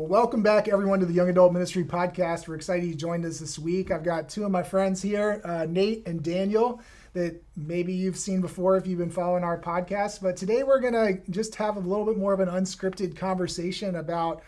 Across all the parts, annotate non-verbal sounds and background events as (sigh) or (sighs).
Well, welcome back, everyone, to the Young Adult Ministry Podcast. We're excited you joined us this week. I've got two of my friends here, uh, Nate and Daniel, that maybe you've seen before if you've been following our podcast. But today we're going to just have a little bit more of an unscripted conversation about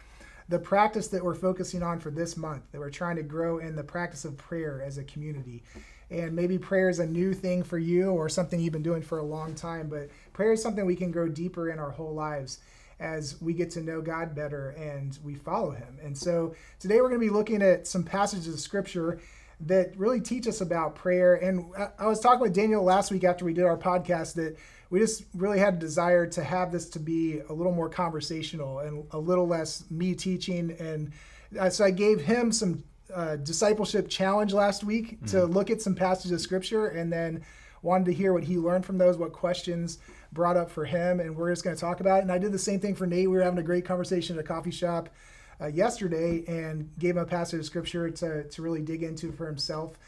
the practice that we're focusing on for this month, that we're trying to grow in the practice of prayer as a community. And maybe prayer is a new thing for you or something you've been doing for a long time, but prayer is something we can grow deeper in our whole lives as we get to know God better and we follow Him. And so today we're going to be looking at some passages of Scripture that really teach us about prayer. And I was talking with Daniel last week after we did our podcast that we just really had a desire to have this to be a little more conversational and a little less me teaching. And uh, so I gave him some uh, discipleship challenge last week mm-hmm. to look at some passages of Scripture and then wanted to hear what he learned from those, what questions brought up for him, and we're just going to talk about it. And I did the same thing for Nate. We were having a great conversation at a coffee shop uh, yesterday and gave him a passage of scripture to, to really dig into for himself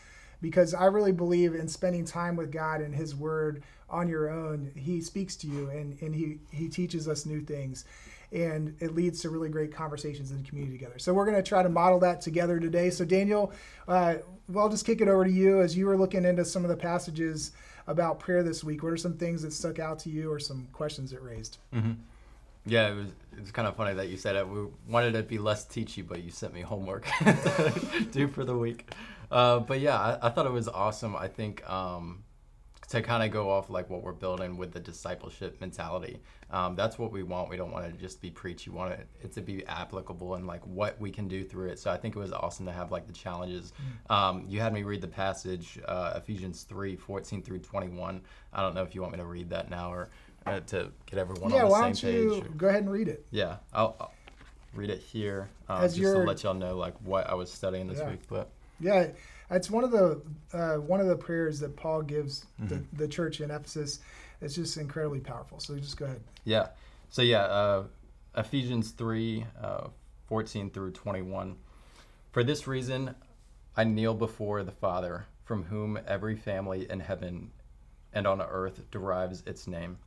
because I really believe in spending time with God and His Word on your own. He speaks to you and, and he, he teaches us new things. And it leads to really great conversations in the community together. So we're going to try to model that together today. So, Daniel, uh, well, I'll just kick it over to you as you were looking into some of the passages about prayer this week. What are some things that stuck out to you or some questions it raised? Mm-hmm. Yeah, it was it was kind of funny that you said it. We wanted it to be less teachy, but you sent me homework (laughs) to do for the week. Uh, but yeah, I, I, thought it was awesome. I think um, to kind of go off like what we're building with the discipleship mentality. Um, that's what we want. We don't want it to just be preachy. We want it, it, to be applicable and like what we can do through it. So I think it was awesome to have like the challenges. Mm. Um, you had me read the passage uh, Ephesians 3 14 through 21. I don't know if you want me to read that now or uh, to get everyone yeah, on the why same don't you page. Go ahead and read it. Yeah, I'll, I'll read it here um, just to let y'all know like what I was studying this yeah. week. But yeah, it's one of the uh, one of the prayers that Paul gives mm-hmm. the, the church in Ephesus. It's just incredibly powerful. So just go ahead. Yeah. So yeah, uh, Ephesians three, uh, 14 through twenty one. For this reason, I kneel before the Father, from whom every family in heaven and on earth derives its name.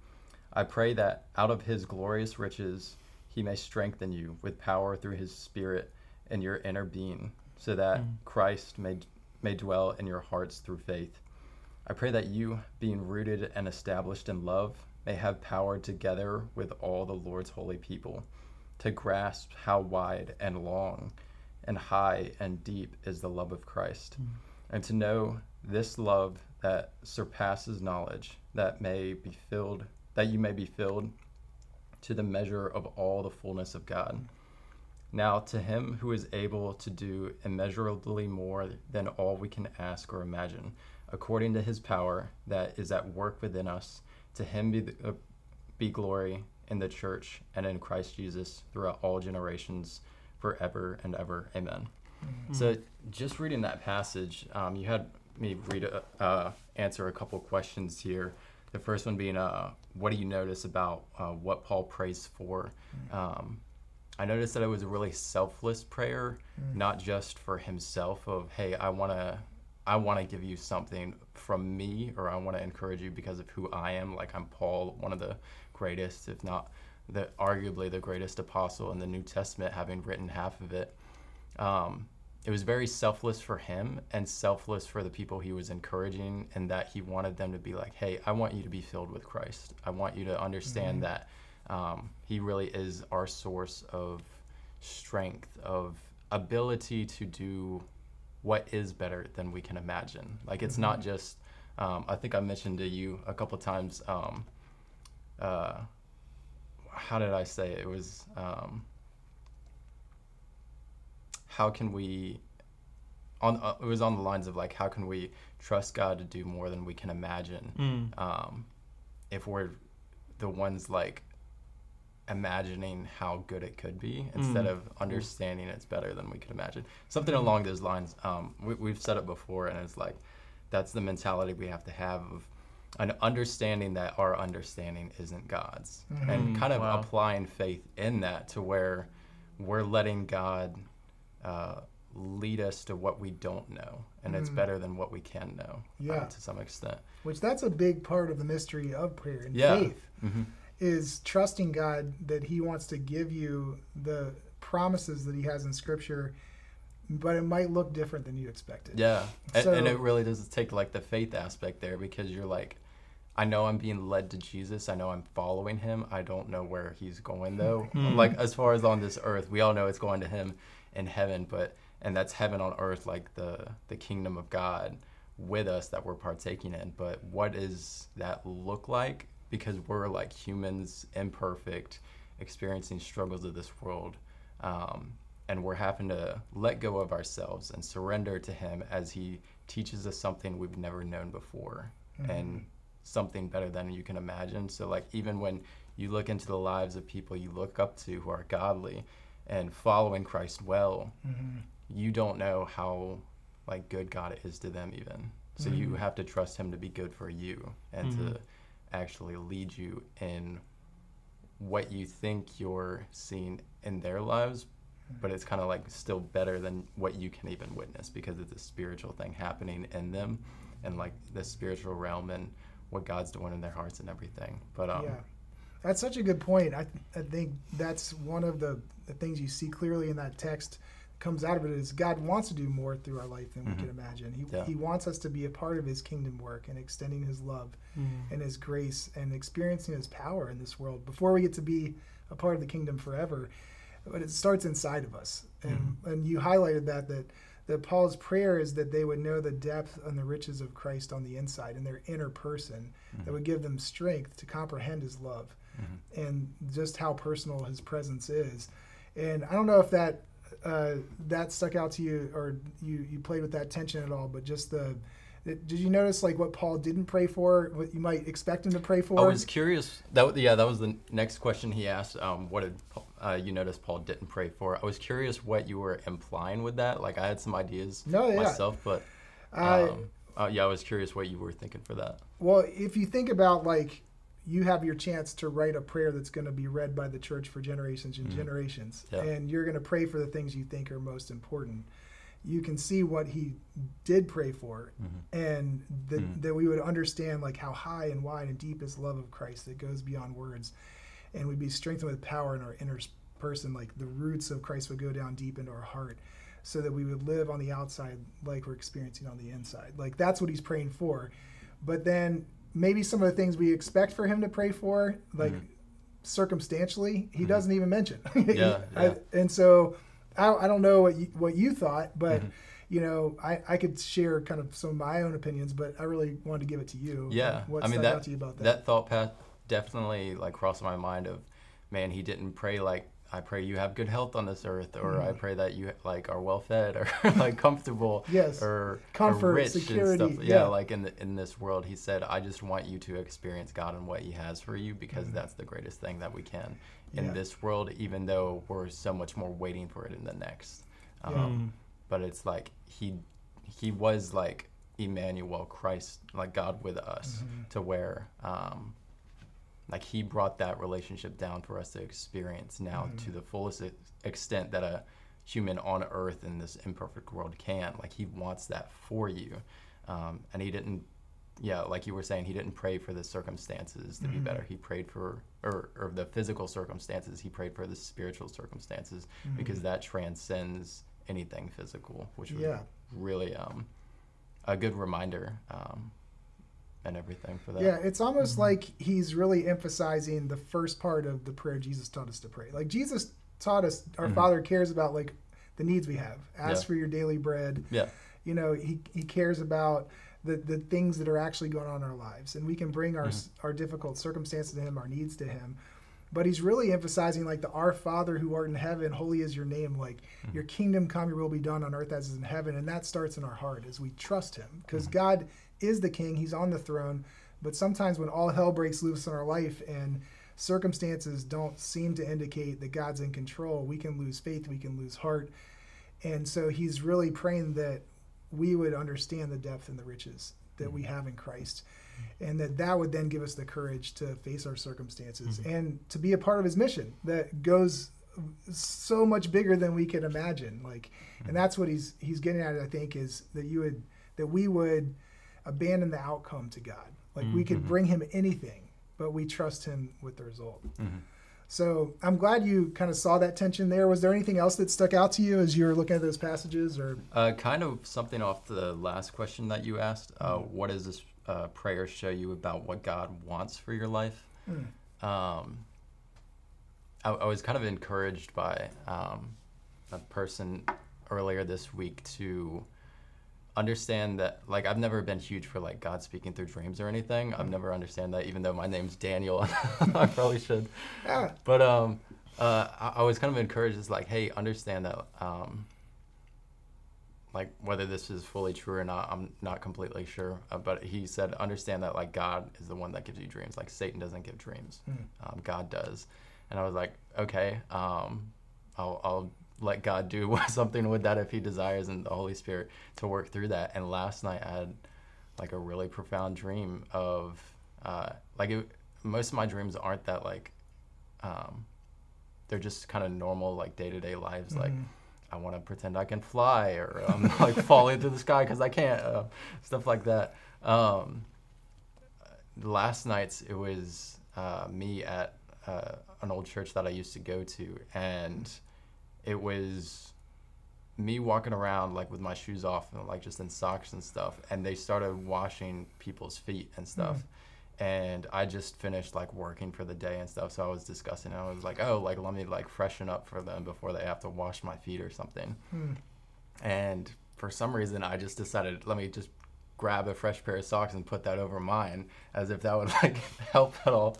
I pray that out of His glorious riches He may strengthen you with power through His Spirit in your inner being, so that mm. Christ may may dwell in your hearts through faith. I pray that you, being rooted and established in love, may have power together with all the Lord's holy people to grasp how wide and long and high and deep is the love of Christ, mm. and to know this love that surpasses knowledge, that may be filled, that you may be filled to the measure of all the fullness of God. Now, to him who is able to do immeasurably more than all we can ask or imagine, according to his power that is at work within us, to him be, the, uh, be glory in the church and in Christ Jesus throughout all generations, forever and ever. Amen. Mm-hmm. So, just reading that passage, um, you had me read a, uh, answer a couple questions here. The first one being, uh, what do you notice about uh, what Paul prays for? Mm-hmm. Um, I noticed that it was a really selfless prayer, mm. not just for himself of, hey, I want to I want to give you something from me or I want to encourage you because of who I am, like I'm Paul, one of the greatest, if not the arguably the greatest apostle in the New Testament, having written half of it. Um, it was very selfless for him and selfless for the people he was encouraging, and that he wanted them to be like, hey, I want you to be filled with Christ. I want you to understand mm-hmm. that um, he really is our source of strength, of ability to do what is better than we can imagine. Like it's mm-hmm. not just. Um, I think I mentioned to you a couple times. Um, uh, how did I say it? it was um, how can we on uh, it was on the lines of like how can we trust God to do more than we can imagine mm. um, if we're the ones like imagining how good it could be instead mm. of understanding it's better than we could imagine. Something mm. along those lines. Um, we, have said it before, and it's like that's the mentality we have to have of an understanding that our understanding isn't God's, mm-hmm. and kind of wow. applying faith in that to where we're letting God. Uh, lead us to what we don't know and mm. it's better than what we can know uh, yeah uh, to some extent which that's a big part of the mystery of prayer and yeah. faith mm-hmm is trusting God that He wants to give you the promises that he has in scripture but it might look different than you expected Yeah, and, So- and it really does take like the faith aspect there because you're like, I know I'm being led to Jesus. I know I'm following him. I don't know where he's going though. (laughs) Hmm. Like as far as on this earth, we all know it's going to him in heaven, but and that's heaven on earth, like the the kingdom of God with us that we're partaking in. But what does that look like? Because we're like humans, imperfect, experiencing struggles of this world. Um, and we're having to let go of ourselves and surrender to him as he teaches us something we've never known before mm-hmm. and something better than you can imagine. So like even when you look into the lives of people you look up to who are godly and following christ well mm-hmm. you don't know how like good god is to them even. So you mm-hmm. have to trust him to be good for you and to actually lead you in what you think you're seeing in their lives but it's kind of like still better than what you can even witness because it's a spiritual thing happening in them and like the spiritual realm and what god's doing in their hearts and everything. But um yeah. That's such a good point. I, I think that's one of the, the things you see clearly in that text comes out of it is god wants to do more through our life than we can mm-hmm. imagine. He, Yeah. he wants us to be a part of his kingdom work and extending his love mm-hmm. and his grace and experiencing his power in this world before we get to be a part of the kingdom forever. But it starts inside of us. And mm-hmm. and you highlighted that that that Paul's prayer is that they would know the depth and the riches of Christ on the inside in their inner person that would give them strength to comprehend his love and just how personal his presence is. And I don't know if that uh, that stuck out to you or you you played with that tension at all but just the did you notice like what Paul didn't pray for? What you might expect him to pray for? i was curious that yeah that was the next question he asked um what did uh, you notice paul didn't pray for i was curious what you were implying with that like i had some ideas No, yeah. myself but Uh, um, uh, yeah i was curious what you were thinking for that Well, if you think about like you have your chance to write a prayer that's going to be read by the church for generations and mm. generations, Yeah. and you're going to pray for the things you think are most important. You can see what he did pray for, mm-hmm. and that, mm. that we would understand like how high and wide and deep is love of Christ that goes beyond words, and we'd be strengthened with power in our inner person. Like the roots of Christ would go down deep into our heart, so that we would live on the outside like we're experiencing on the inside. Like that's what he's praying for. But then maybe some of the things we expect for him to pray for, like mm-hmm. circumstantially, he mm-hmm. doesn't even mention. (laughs) Yeah, I- and so I, I don't know what you, what you thought, but mm-hmm. you know, I, I could share kind of some of my own opinions, but I really wanted to give it to you. Yeah, What I mean that out to you about that? that thought path definitely like crossed my mind of, man, he didn't pray like I pray you have good health on this earth, or Mm-hmm. I pray that you like are well fed or (laughs) like comfortable, Yes. or or Comfort, rich security, and stuff. yeah. Yeah, like in the, in this world, he said, I just want you to experience God and what He has for you because that's the greatest thing that we can in Mm-hmm. Yeah. this world, even though we're so much more waiting for it in the next. Um, Yeah. But it's like he he was like Emmanuel, Christ, like God with us, Mm-hmm. to where um, like he brought that relationship down for us to experience now Mm-hmm. to the fullest extent that a human on earth in this imperfect world can. Like he wants that for you, um, and he didn't. Yeah, like you were saying, he didn't pray for the circumstances to be better. Mm-hmm. He prayed for, or, or the physical circumstances. He prayed for the spiritual circumstances Mm-hmm. because that transcends anything physical, which was Yeah. really um, a good reminder um, and everything for that. Yeah, it's almost mm-hmm. like he's really emphasizing the first part of the prayer Jesus taught us to pray. Like Jesus taught us, our mm-hmm. Father cares about like the needs we have. Ask Mm-hmm. Yeah. for your daily bread. Yeah. You know, he he cares about the the things that are actually going on in our lives, and we can bring our mm-hmm. our difficult circumstances to him, our needs to him. But he's really emphasizing like the Our Father who art in heaven, holy is your name. Like your kingdom come, your will be done on earth as is in heaven, and that starts in our heart as we trust Him, because God is the King. He's on the throne. But sometimes when all hell breaks loose in our life and circumstances don't seem to indicate that God's in control, we can lose faith, we can lose heart. And so he's really praying that we would understand the depth and the riches that we mm-hmm. have in Christ. And that that would then give us the courage to face our circumstances mm-hmm. and to be a part of his mission that goes so much bigger than we can imagine. Like, and mm-hmm. that's what he's he's getting at. I think is that you would that we would abandon the outcome to God. Like we could bring him anything, but we trust him with the result. So I'm glad you kind of saw that tension there. Was there anything else that stuck out to you as you were looking at those passages, or Uh, kind of something off the last question that you asked. Uh, what does this uh, prayer show you about what God wants for your life? Um, I, I was kind of encouraged by um, a person earlier this week to understand that like I've never been huge for like God speaking through dreams or anything. I've never understand that even though my name's Daniel (laughs) I probably should. Yeah. But um uh I, I was kind of encouraged it's like, hey, understand that um like whether this is fully true or not, I'm not completely sure. Uh, but he said, understand that like God is the one that gives you dreams. Like Satan doesn't give dreams, um, God does. And I was like, okay, um, I'll, I'll let God do (laughs) something with that if He desires, and the Holy Spirit to work through that. And last night I had like a really profound dream of uh, like it, most of my dreams aren't that like um, they're just kind of normal like day to day lives like. I want to pretend I can fly, or I'm (laughs) like falling through the sky because I can't, uh, stuff like that. Um, last night's it was uh, me at uh, an old church that I used to go to, and it was me walking around like with my shoes off and like just in socks and stuff, and they started washing people's feet and stuff. And I just finished like working for the day and stuff, so I was discussing. I was like, "Oh, like let me like freshen up for them before they have to wash my feet or something." Hmm. And for some reason, I just decided, let me just grab a fresh pair of socks and put that over mine, as if that would (laughs) like help at all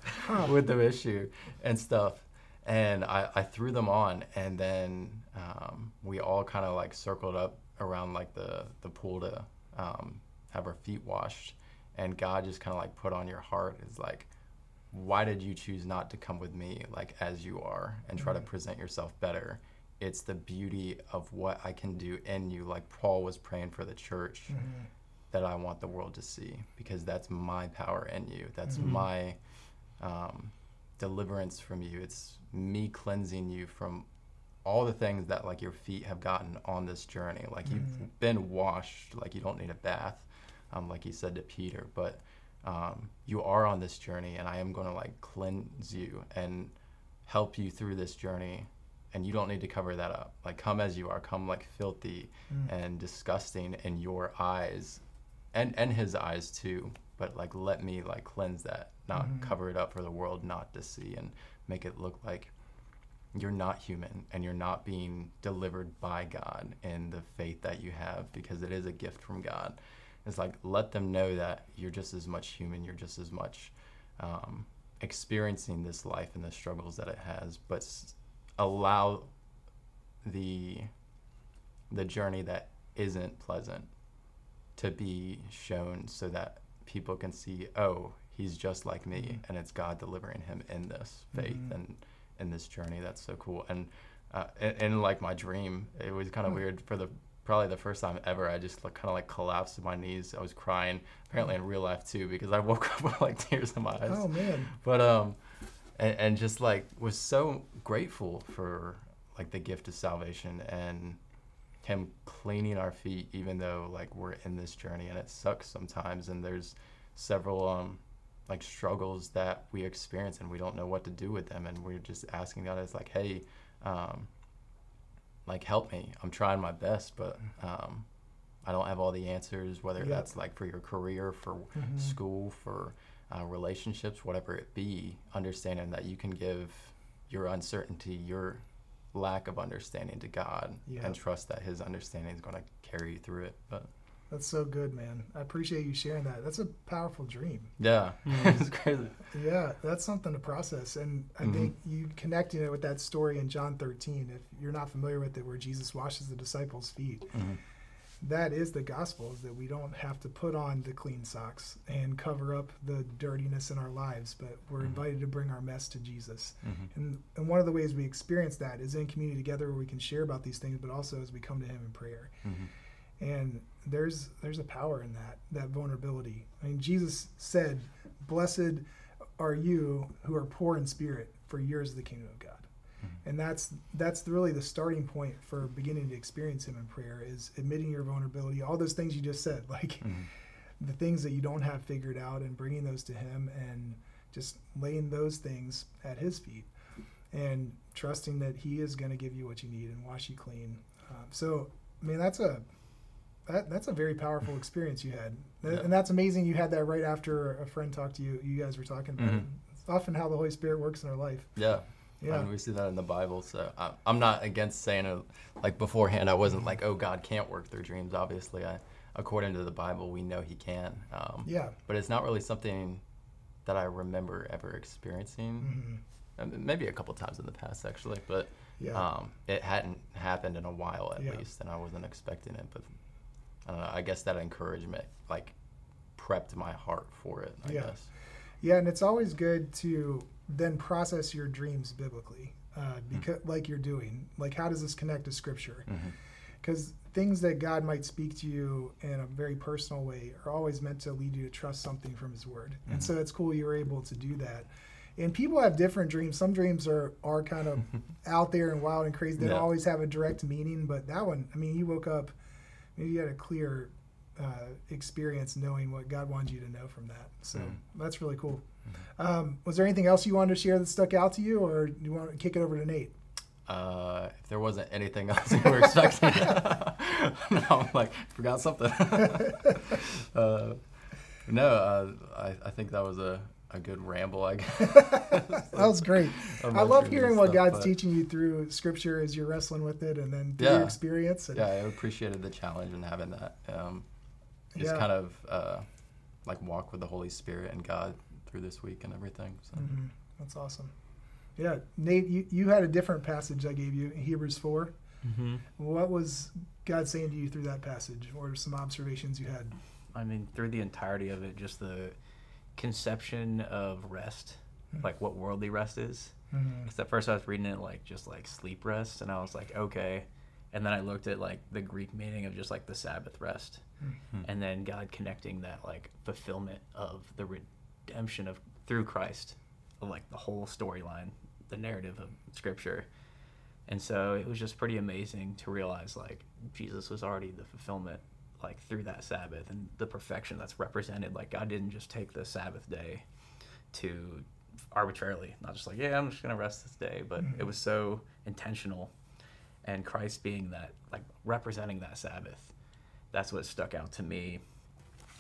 with the issue and stuff. And I, I threw them on, and then um, we all kind of like circled up around like the the pool to um, have our feet washed. And God just kind of like put on your heart is like, why did you choose not to come with me like as you are and try to present yourself better? It's the beauty of what I can do in you, like Paul was praying for the church that I want the world to see because that's my power in you. That's my um, deliverance from you. It's me cleansing you from all the things that like your feet have gotten on this journey. Like you've been washed, like you don't need a bath, um, like he said to Peter. But um, you are on this journey, and I am going to like cleanse you and help you through this journey. And you don't need to cover that up. Like come as you are, come like filthy and disgusting in your eyes, and and his eyes too. But like let me like cleanse that, not cover it up for the world not to see, and make it look like you're not human and you're not being delivered by God in the faith that you have because it is a gift from God. It's like let them know that you're just as much human, you're just as much um, experiencing this life and the struggles that it has, but allow the the journey that isn't pleasant to be shown so that people can see, oh, he's just like me, and it's God delivering him in this faith and in this journey. That's so cool. And uh, in, in like my dream, it was kind of weird for the probably the first time ever. I just like, kind of like collapsed to my knees. I was crying, apparently in real life too, because I woke (laughs) up with like tears in my eyes oh man, but um and, and just like was so grateful for like the gift of salvation and him cleaning our feet even though like we're in this journey and it sucks sometimes and there's several um like struggles that we experience and we don't know what to do with them. And we're just asking god it's like hey um like help me. I'm trying my best but um i don't have all the answers whether that's like for your career for school for uh, relationships whatever it be understanding that you can give your uncertainty your lack of understanding to god and trust that his understanding is going to carry you through it. But that's so good, man. I appreciate you sharing that. That's a powerful dream. yeah (laughs) it's crazy Yeah, that's something to process. And I Mhm. think you connecting it with that story in John 13, if you're not familiar with it, where Jesus washes the disciples' feet, Mhm. that is the gospel, is that we don't have to put on the clean socks and cover up the dirtiness in our lives, but we're Mhm. invited to bring our mess to Jesus. Mhm. And, and one of the ways we experience that is in community together where we can share about these things, but also as we come to Him in prayer. And there's there's a power in that that vulnerability. I mean, Jesus said, "Blessed are you who are poor in spirit, for yours is the kingdom of God." And that's that's really the starting point for beginning to experience Him in prayer is admitting your vulnerability, all those things you just said, (laughs) like Mhm. the things that you don't have figured out, and bringing those to Him and just laying those things at His feet. and trusting that He is going to give you what you need and wash you clean. Um, so, I mean, that's a that, that's a very powerful experience you had, Yeah. and that's amazing. You had that right after a friend talked to you. You guys were talking about it. Mhm. It's often how the Holy Spirit works in our life. Yeah. Yeah. And we see that in the Bible. So I, I'm not against saying it. Like beforehand, I wasn't like, oh, God can't work through dreams. Obviously, I, according to the Bible, we know He can. Um, Yeah. But it's not really something that I remember ever experiencing. hmm Um, Maybe a couple times in the past, actually. But Yeah. um, it hadn't happened in a while at Yeah. least, and I wasn't expecting it. But I don't know. I guess that encouragement like prepped my heart for it. I Yeah. guess. Yeah, and it's always good to then process your dreams biblically, uh, because like you're doing. Like, how does this connect to Scripture? Because things that God might speak to you in a very personal way are always meant to lead you to trust something from His Word. And Mhm. so it's cool you were able to do that. And people have different dreams. Some dreams are are kind of (laughs) out there and wild and crazy. They don't always have a direct meaning. But that one, I mean, you woke up, maybe you had a clear uh, experience knowing what God wanted you to know from that. So Mhm. that's really cool. Um, was there anything else you wanted to share that stuck out to you, or do you want to kick it over to Nate? Uh, if there wasn't anything else (laughs) you were expecting, (laughs) no, I'm like forgot something. (laughs) uh, no, uh, I, I think that was a, a good ramble. I guess. (laughs) That was great. (laughs) I love hearing and what God's but- teaching you through Scripture as you're wrestling with it, and then through Yeah. your experience. And, Yeah, I appreciated the challenge and having that. Um, just Yeah. kind of uh, like walk with the Holy Spirit and God through this week and everything. So. Mhm. That's awesome. Yeah, Nate, you, you had a different passage I gave you, in Hebrews 4. Mm-hmm. What was God saying to you through that passage, or some observations you had? I mean, through the entirety of it, just the conception of rest, Mhm. like what worldly rest is. Because at first I was reading it like just like sleep rest, and I was like, okay. And then I looked at like the Greek meaning of just like the Sabbath rest, Mhm. and then God connecting that like fulfillment of the redemption of through Christ, of like the whole storyline, the narrative of Scripture. And so it was just pretty amazing to realize like Jesus was already the fulfillment like through that Sabbath and the perfection that's represented. Like God didn't just take the Sabbath day to arbitrarily, not just like, yeah, I'm just gonna rest this day, but Mhm. it was so intentional. And Christ being that, like representing that Sabbath, that's what stuck out to me.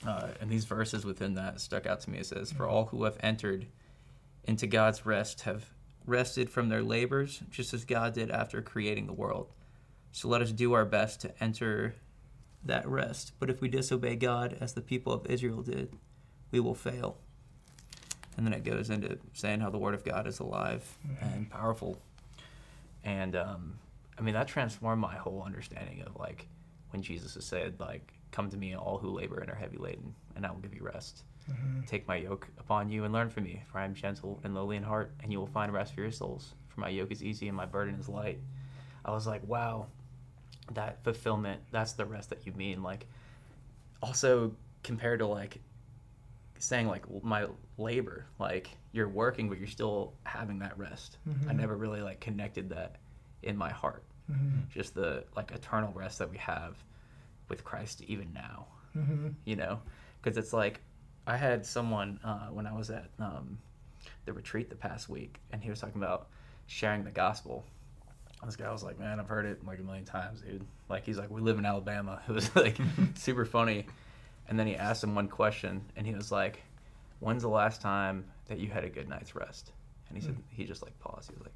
Uh, and these verses within that stuck out to me. It says, For all who have entered into God's rest have rested from their labors, just as God did after creating the world. So let us do our best to enter that rest. But if we disobey God as the people of Israel did, we will fail. And then it goes into saying how the Word of God is alive and powerful. And um, I mean, that transformed my whole understanding of like when Jesus has said, like, come to me, all who labor and are heavy laden, and I will give you rest. Mhm. Take my yoke upon you and learn from me, for I am gentle and lowly in heart, and you will find rest for your souls. For my yoke is easy and my burden is light. I was like, wow, that fulfillment, that's the rest that you mean. Like, also compared to like saying like my labor, like you're working, but you're still having that rest. I Mhm. never really like connected that in my heart. Mhm. Just the like eternal rest that we have with Christ even now Mhm. you know because it's like i had someone uh, when i was at um, the retreat the past week and he was talking about sharing the gospel this guy was like man i've heard it like a million times dude like he's like we live in alabama (laughs) it was like (laughs) super funny and then he asked him one question and he was like when's the last time that you had a good night's rest and he said he just like paused he was like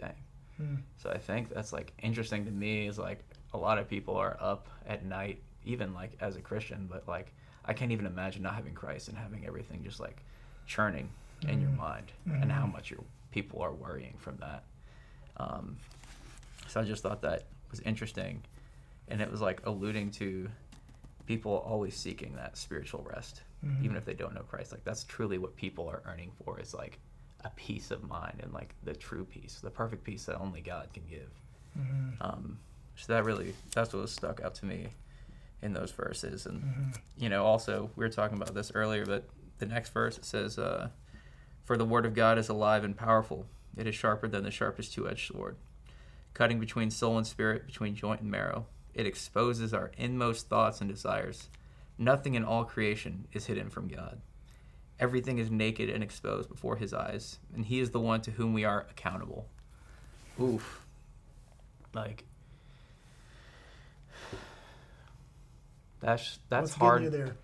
dang Mhm. so I think that's like interesting to me is like a lot of people are up at night, even like as a Christian, but like I can't even imagine not having Christ and having everything just like churning in your Mhm. mind and how Mhm. much your people are worrying from that. Um, so I just thought that was interesting, and it was like alluding to people always seeking that spiritual rest, Mhm. even if they don't know Christ. Like that's truly what people are earning for is like a peace of mind and like the true peace, the perfect peace that only God can give. Mhm. Um, so that really that's what was stuck out to me in those verses, and Mhm. you know also we were talking about this earlier, but the next verse it says, uh, "For the word of God is alive and powerful; it is sharper than the sharpest two-edged sword, cutting between soul and spirit, between joint and marrow. It exposes our inmost thoughts and desires. Nothing in all creation is hidden from God." everything is naked and exposed before his eyes, and he is the one to whom we are accountable. Oof. Like (sighs) that's that's What's hard.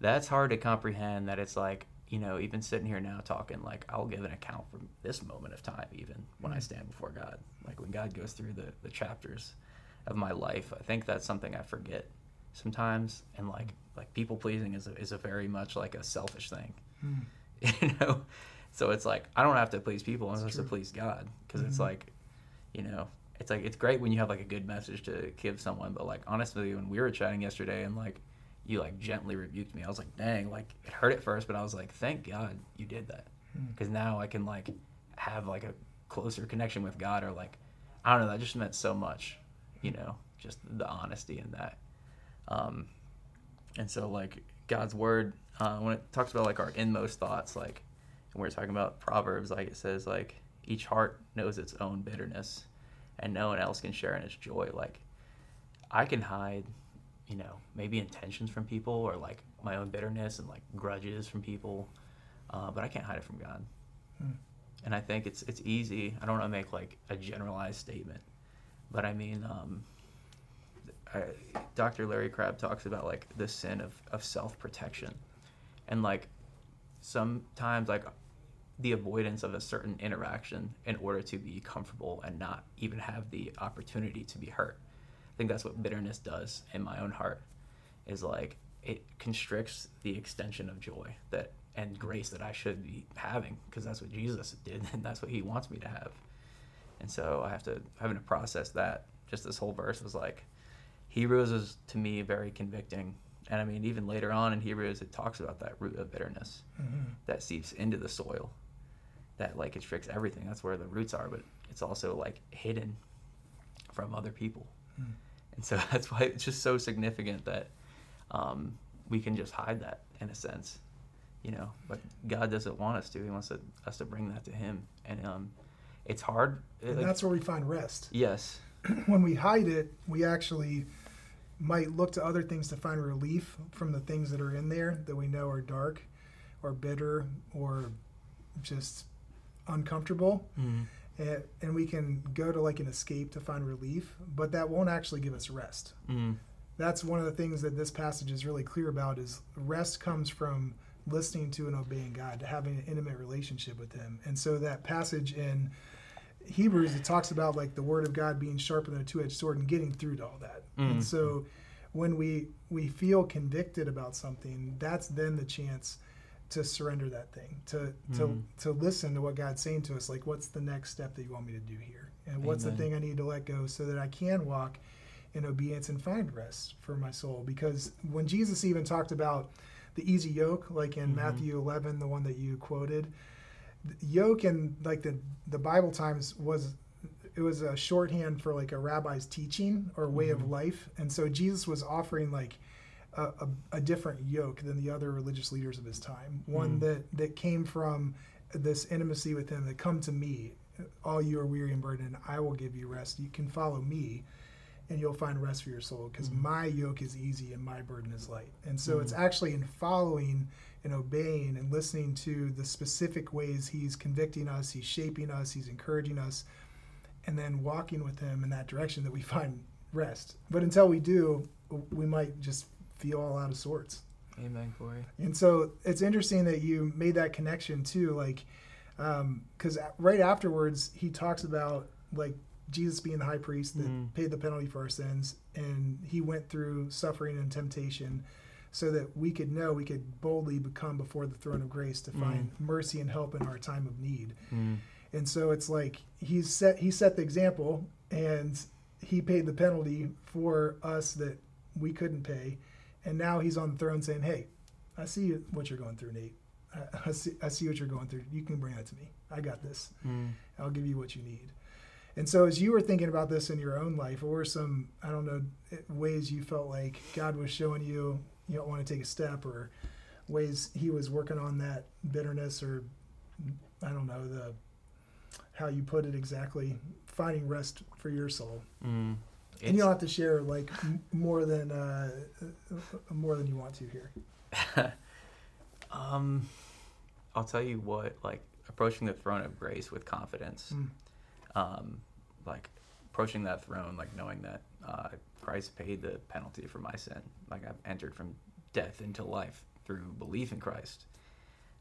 That's hard to comprehend that it's like, you know, even sitting here now talking like I'll give an account from this moment of time even when I Mm. stand before God. Like when God goes through the, the chapters of my life, I think that's something I forget sometimes and like like people pleasing is a, is a very much like a selfish thing. Hmm. (laughs) you know so it's like i don't have to please people i'm supposed to please god because it's Mhm. like you know it's like it's great when you have like a good message to give someone but like honestly when we were chatting yesterday and like you like gently rebuked me. I was like dang like it hurt at first but i was like thank god you did that. Hmm. because now i can like have like a closer connection with god or like i don't know that just meant so much you know just the honesty in that. Um and so like god's word uh, when it talks about like our inmost thoughts like and we're talking about proverbs like it says like each heart knows its own bitterness and no one else can share in its joy. Like i can hide you know maybe intentions from people or like my own bitterness and like grudges from people uh, but i can't hide it from god. Hmm. and i think it's it's easy. I don't want to make like a generalized statement but i mean um, I, dr larry crabb talks about like the sin of, of self-protection. And like sometimes like the avoidance of a certain interaction in order to be comfortable and not even have the opportunity to be hurt i think that's what bitterness does in my own heart is like it constricts the extension of joy that and grace that i should be having because that's what jesus did (laughs) and that's what he wants me to have. And so i have to having to process that. Just this whole verse was like hebrews is to me very convicting. And i mean even later on in hebrews it talks about that root of bitterness Mhm. that seeps into the soil that like constricts everything. That's where the roots are but it's also like hidden from other people Hmm. and so (laughs) that's why it's just so significant that um, we can just hide that in a sense you know but god doesn't want us to he wants to, us to bring that to him and um, it's hard And like- that's where we find rest. (clears throat) yes (clears throat) when we hide it, we actually might look to other things to find relief from the things that are in there that we know are dark or bitter or just uncomfortable. And, and we can go to like an escape to find relief, but that won't actually give us rest. mm. That's one of the things that this passage is really clear about is rest comes from listening to and obeying God, to having an intimate relationship with him. And so that passage in Hebrews, it talks about like the word of God being sharper than a two-edged sword and getting through to all that. And Mm. so when we we feel convicted about something, that's then the chance to surrender that thing, to to Mm. to listen to what God's saying to us, like what's the next step that you want me to do here? And what's the thing I need to let go so that I can walk in obedience and find rest for my soul. Because when Jesus even talked about the easy yoke, like in Mhm. Matthew 11, the one that you quoted, the yoke in like the the Bible times was it was a shorthand for like a rabbi's teaching or way Mhm. of life, and so Jesus was offering like a, a, a different yoke than the other religious leaders of his time, one Mm. that that came from this intimacy with him that come to me all you are weary and burdened i will give you rest you can follow me and you'll find rest for your soul because Mhm. my yoke is easy and my burden is light and so it's Mhm. actually in following and obeying and listening to the specific ways he's convicting us he's shaping us he's encouraging us and then walking with him in that direction that we (laughs) find rest but until we do we might just feel all out of sorts amen corey and so it's interesting that you made that connection too, like, because right afterwards he talks about like Jesus being the high priest that Mhm. paid the penalty for our sins, and he went through suffering and temptation, so that we could know we could boldly come before the throne of grace to find mercy and help in our time of need. mm. And so it's like he's set he set the example and he paid the penalty for us that we couldn't pay. And now he's on the throne saying, Hey, I see what you're going through, Nate. I, I see I see what you're going through. You can bring that to me. I got this. Mm. I'll give you what you need. And so as you were thinking about this in your own life, what were some, I don't know, ways you felt like God was showing you you don't want to take a step or ways he was working on that bitterness or I don't know, the how you put it exactly, finding rest for your soul. Mm. And you don't have to share like m- more than uh, uh, more than you want to here. (laughs) um I'll tell you what, like approaching the throne of grace with confidence, Mm. um, like approaching that throne, like knowing that uh, Christ paid the penalty for my sin. Like I've entered from death into life through belief in Christ.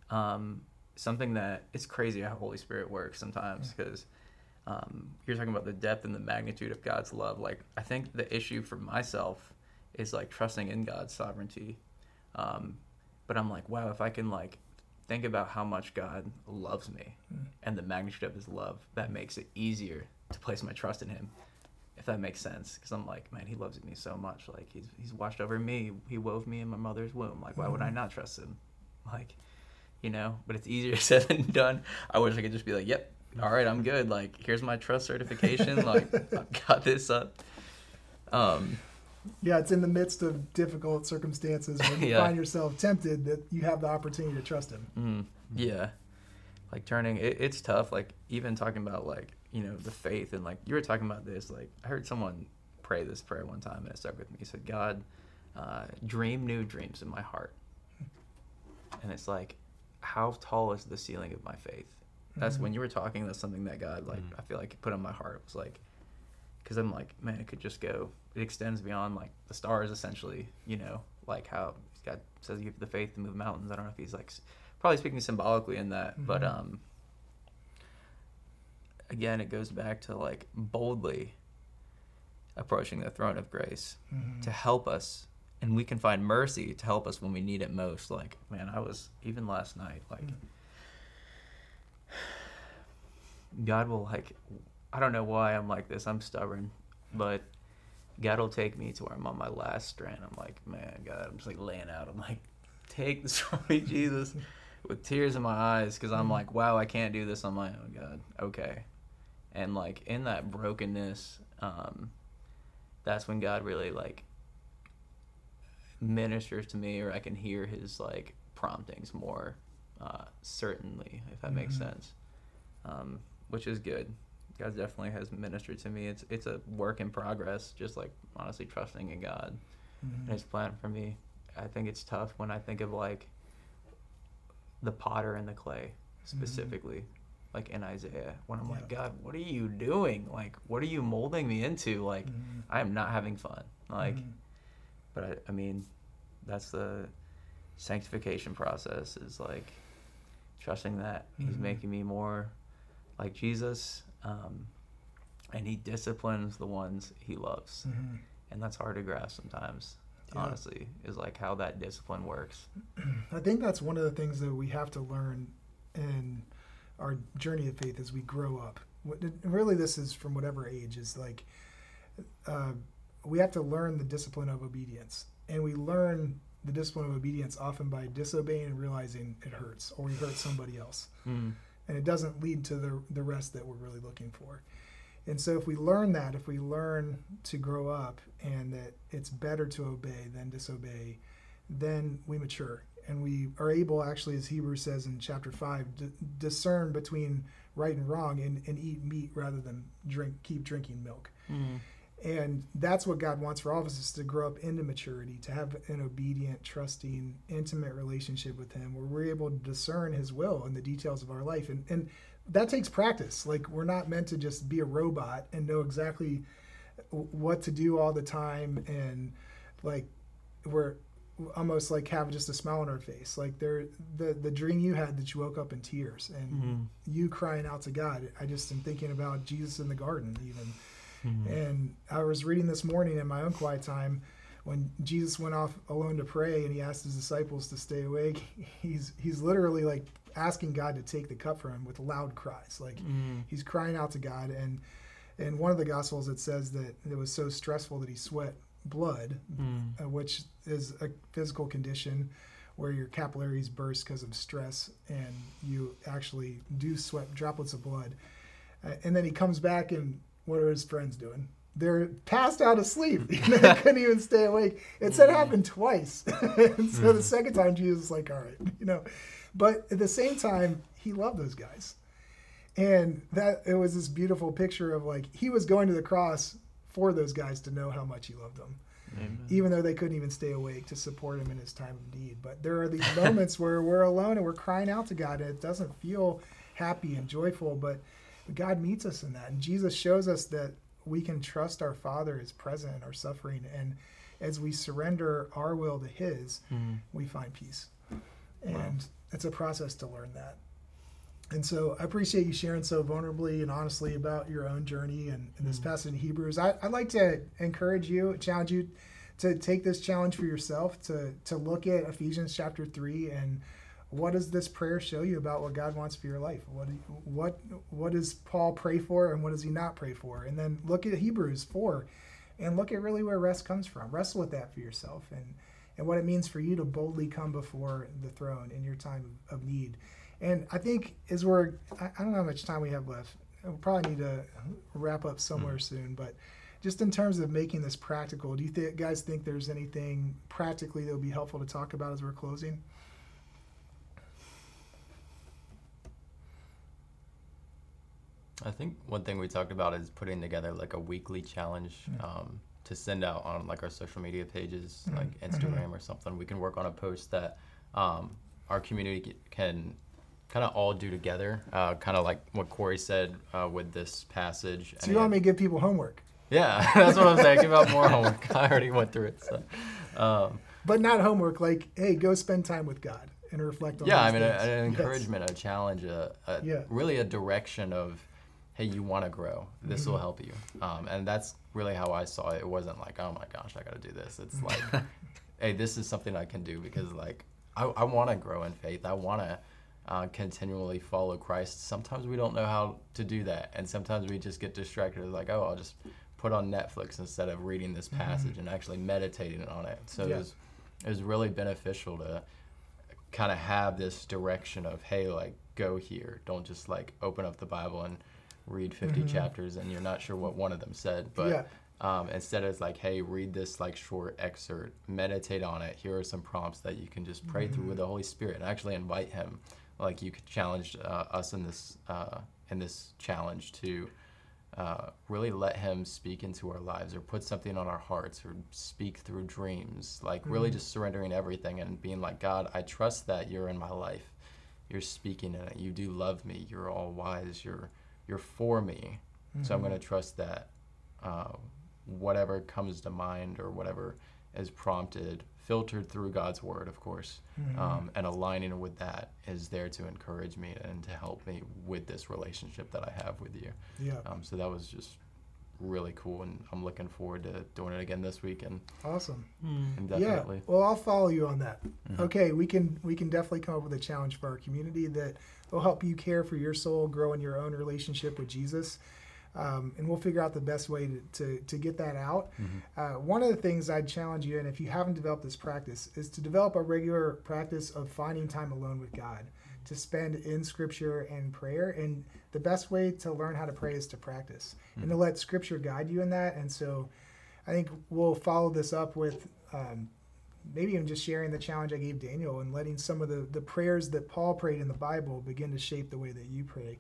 Um, something that it's crazy how Holy Spirit works sometimes because um, you're talking about the depth and the magnitude of God's love. Like I think the issue for myself is like trusting in God's sovereignty. Um, but I'm like, wow, if I can like think about how much God loves me Mm. and the magnitude of His love, that makes it easier to place my trust in Him. If that makes sense, because I'm like, man, He loves me so much. Like He's He's watched over me. He wove me in my mother's womb. Like, why would I Mhm. not trust Him? Like, you know. But it's easier (laughs) said than done. I wish I could just be like, yep, all right, I'm good. Like, here's my trust certification. like, (laughs) I've got this up. Um, Yeah, it's in the midst of difficult circumstances when you (laughs) Yeah. find yourself tempted that you have the opportunity to trust him. Mm, yeah, like turning it, it's tough. Like even talking about like you know the faith and like you were talking about this. Like I heard someone pray this prayer one time and it stuck with me. He said, "God, uh, dream new dreams in my heart." And it's like, how tall is the ceiling of my faith? That's Mhm. when you were talking. That's something that God like Mhm. I feel like put on my heart. It was like, because I'm like, man, it could just go. It extends beyond like the stars, essentially. You know, like how God says you have the faith to move mountains. I don't know if he's like probably speaking symbolically in that, but Mhm. um, again, it goes back to like boldly approaching the throne of grace Mhm. to help us and we can find mercy to help us when we need it most like man i was even last night like Mm. God will like i don't know why i'm like this i'm stubborn but god will take me to where i'm on my last strand. I'm like man god i'm just like laying out. I'm like take this (laughs) from me jesus with tears in my eyes because i'm Mhm. like wow i can't do this on my own god. Okay. And like in that brokenness um that's when god really like ministers to me or i can hear his like promptings more uh certainly if that makes Mhm. sense. Um which is good. God definitely has ministered to me. It's it's a work in progress just like honestly trusting in god. Mhm. and his plan for me. I think it's tough when i think of like the potter and the clay specifically like in isaiah when i'm like god what are you doing? Like what are you molding me into? Like Mhm. i am not having fun. Like Mhm. but I, I mean that's the sanctification process is like trusting that he's Mhm. making me more like jesus um, and he disciplines the ones he loves Mhm. and that's hard to grasp sometimes Yeah. honestly is like how that discipline works (clears throat) I think that's one of the things that we have to learn in our journey of faith as we grow up. Really, this is from whatever age is like uh, we have to learn the discipline of obedience, and we learn the discipline of obedience often by disobeying and realizing it hurts, or we hurt somebody else, and it doesn't lead to the the rest that we're really looking for. And so, if we learn that, if we learn to grow up, and that it's better to obey than disobey, then we mature. And we are able actually as hebrews says in chapter 5 to discern between right and wrong and, and eat meat rather than drink keep drinking milk mm. And that's what god wants for all of us is to grow up into maturity to have an obedient trusting intimate relationship with him where we're able to discern his will in the details of our life. And, and that takes practice. Like we're not meant to just be a robot and know exactly what to do all the time and like we're almost like have just a smile on our face. Like there the the dream you had that you woke up in tears and mm-hmm. you crying out to god. I just am thinking about jesus in the garden even and i was reading this morning in my own quiet time when jesus went off alone to pray and he asked his disciples to stay awake. (laughs) He's he's literally like asking god to take the cup from him with loud cries. Like he's crying out to god. And in one of the gospels it says that it was so stressful that he sweat blood uh, which is a physical condition where your capillaries burst because of stress and you actually do sweat droplets of blood. Uh, and then he comes back and what are his friends doing? They're passed out asleep. (laughs) they couldn't even stay awake. It said it happened twice. (laughs) and so the hmm. second time, Jesus was like, all right, you know. But at the same time, he loved those guys. And that it was this beautiful picture of like he was going to the cross for those guys to know how much he loved them Amen. even though they couldn't even stay awake to support him in his time of need. But there are these moments (laughs) where we're alone and we're crying out to God, and it doesn't feel happy and joyful, but God meets us in that. And Jesus shows us that we can trust our Father is present in our suffering. And as we surrender our will to His, Mhm. we find peace. And it's a process to learn that. And so I appreciate you sharing so vulnerably and honestly about your own journey and, and this Mm. passage in Hebrews. I, I'd like to encourage you, challenge you to take this challenge for yourself, to, to look at Ephesians chapter 3 and what does this prayer show you about what God wants for your life? What, you- what, what does Paul pray for and what does he not pray for? And then look at Hebrews 4 and look at really where rest comes from. Wrestle with that for yourself and, and what it means for you to boldly come before the throne in your time of, need. And I think as we're, I, I don't know how much time we have left. We'll probably need to wrap up somewhere hmm. soon, but just in terms of making this practical, do you th- guys think there's anything practically that would be helpful to talk about as we're closing? I think one thing we talked about is putting together like a weekly challenge um, to send out on like our social media pages, Mhm. like Instagram or something. We can work on a post that um, our community can kind of all do together, uh, kind of like what Corey said uh, with this passage. So you want me to give people homework, Yeah, (laughs) that's what I'm saying. Give out more homework. I already went through it. So. Um, but not homework like, hey, go spend time with God and reflect on. yeah, I mean, a, an Yes. encouragement, a challenge, a, a Yeah. really a direction of, hey, you want to grow. This Mm-hmm. will help you. Um, and that's really how I saw it. It wasn't like, oh my gosh, I got to do this. It's Mm-hmm. (laughs) like, hey, this is something I can do because like I, I want to grow in faith. I want to uh, continually follow Christ. Sometimes we don't know how to do that, and sometimes we just get distracted. Like, oh, I'll just put on Netflix instead of reading this passage and actually meditating on it. So Yeah. it was it was really beneficial to kind of have this direction of hey like go here don't just like open up the bible and read 50 chapters and you're not sure what one of them said but Yeah. um, instead it's like hey read this like short excerpt meditate on it here are some prompts that you can just pray through with the holy spirit and actually invite him. Like you could challenge uh, us in this uh, in this challenge to uh, really let him speak into our lives or put something on our hearts or speak through dreams. Like really just surrendering everything and being like god i trust that you're in my life. You're speaking in it. You do love me. You're all wise. You're you're for me so i'm going to trust that uh, whatever comes to mind or whatever is prompted filtered through god's word of course um, and aligning with that is there to encourage me and to help me with this relationship that i have with you Yeah. um, so that was just really cool, and I'm looking forward to doing it again this week, and, Awesome. and definitely. Yeah. Well, I'll follow you on that. Okay, we can we can definitely come up with a challenge for our community that will help you care for your soul, grow in your own relationship with Jesus. Um, and we'll figure out the best way to, to, to get that out. Uh, one of the things I'd challenge you, and if you haven't developed this practice, is to develop a regular practice of finding time alone with God, to spend in Scripture and prayer. And the best way to learn how to pray is to practice and to let Scripture guide you in that. And so I think we'll follow this up with um, maybe even just sharing the challenge I gave Daniel and letting some of the, the prayers that Paul prayed in the Bible begin to shape the way that you pray.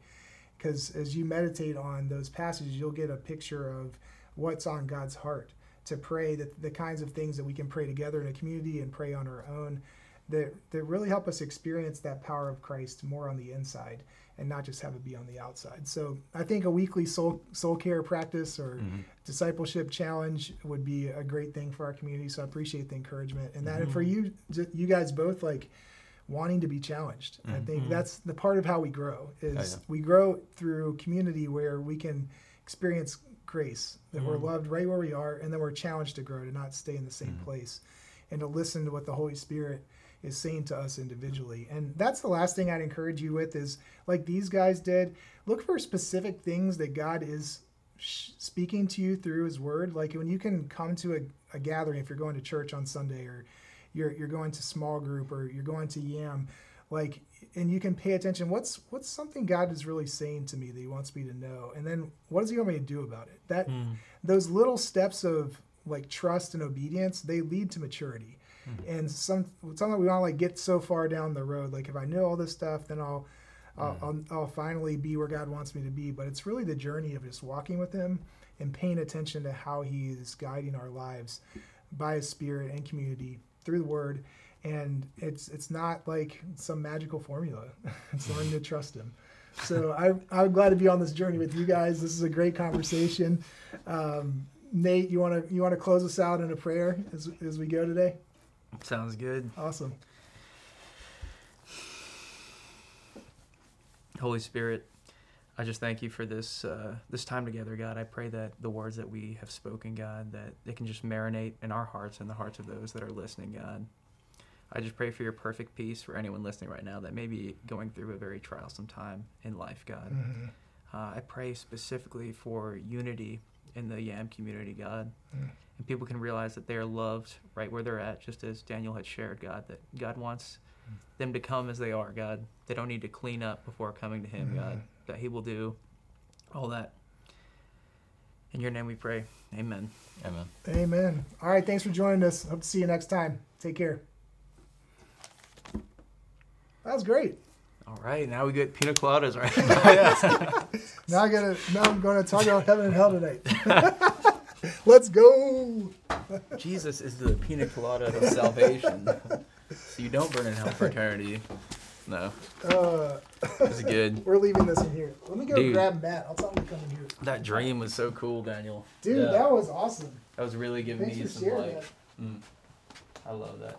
Because as you meditate on those passages, you'll get a picture of what's on God's heart to pray that the kinds of things that we can pray together in a community and pray on our own that, that really help us experience that power of Christ more on the inside and not just have it be on the outside. So I think a weekly soul soul care practice or mm-hmm. discipleship challenge would be a great thing for our community. So I appreciate the encouragement and that. And for mm-hmm. you, j- you guys both like wanting to be challenged. I mm-hmm. think that's the part of how we grow is yeah. we grow through community where we can experience grace that we're loved right where we are and then we're challenged to grow to not stay in the same place and to listen to what the holy spirit is saying to us individually. And that's the last thing i'd encourage you with is like these guys did look for specific things that god is sh- speaking to you through his word. Like when you can come to a, a gathering if you're going to church on sunday or you're, you're going to small group or you're going to yam like and you can pay attention what's what's something god is really saying to me that he wants me to know? And then what does he want me to do about it? That hmm. those little steps of like trust and obedience they lead to maturity and some sometimes we want to like get so far down the road like if i know all this stuff then i'll I'll, I'll, I'll finally be where god wants me to be but it's really the journey of just walking with him and paying attention to how He is guiding our lives by His Spirit and community through the Word. And it's it's not like some magical formula. (laughs) it's learning to trust Him. So I, I'm glad to be on this journey with you guys. This is a great conversation. Um, Nate, you want to you want to close us out in a prayer as as we go today? Sounds good. Awesome. Holy Spirit, I just thank you for this uh, this time together, God. I pray that the words that we have spoken, God, that they can just marinate in our hearts and the hearts of those that are listening, God. I just pray for your perfect peace for anyone listening right now that may be going through a very trialsome time in life, God. Mhm. Uh, I pray specifically for unity in the Yam community, God. Mm. And people can realize that they are loved right where they're at, just as Daniel had shared, God, that God wants them to come as they are, God. They don't need to clean up before coming to Him, God. Mhm. That He will do all that. In your name we pray. Amen. Amen. Amen. All right. Thanks for joining us. Hope to see you next time. Take care. That was great. All right, now we get pina coladas, right? (laughs) Now I gotta. Now I'm to talk about heaven and hell tonight. (laughs) Let's go. Jesus is the pina colada of salvation. so you don't burn in hell for eternity. No, Uh, it's good. (laughs) we're leaving this in here. Let me go Dude. grab Matt. I'll tell him to come in here. That dream was so cool, Daniel. Dude, Yeah. that was awesome. That was really giving Thanks me some like. Mm, I love that.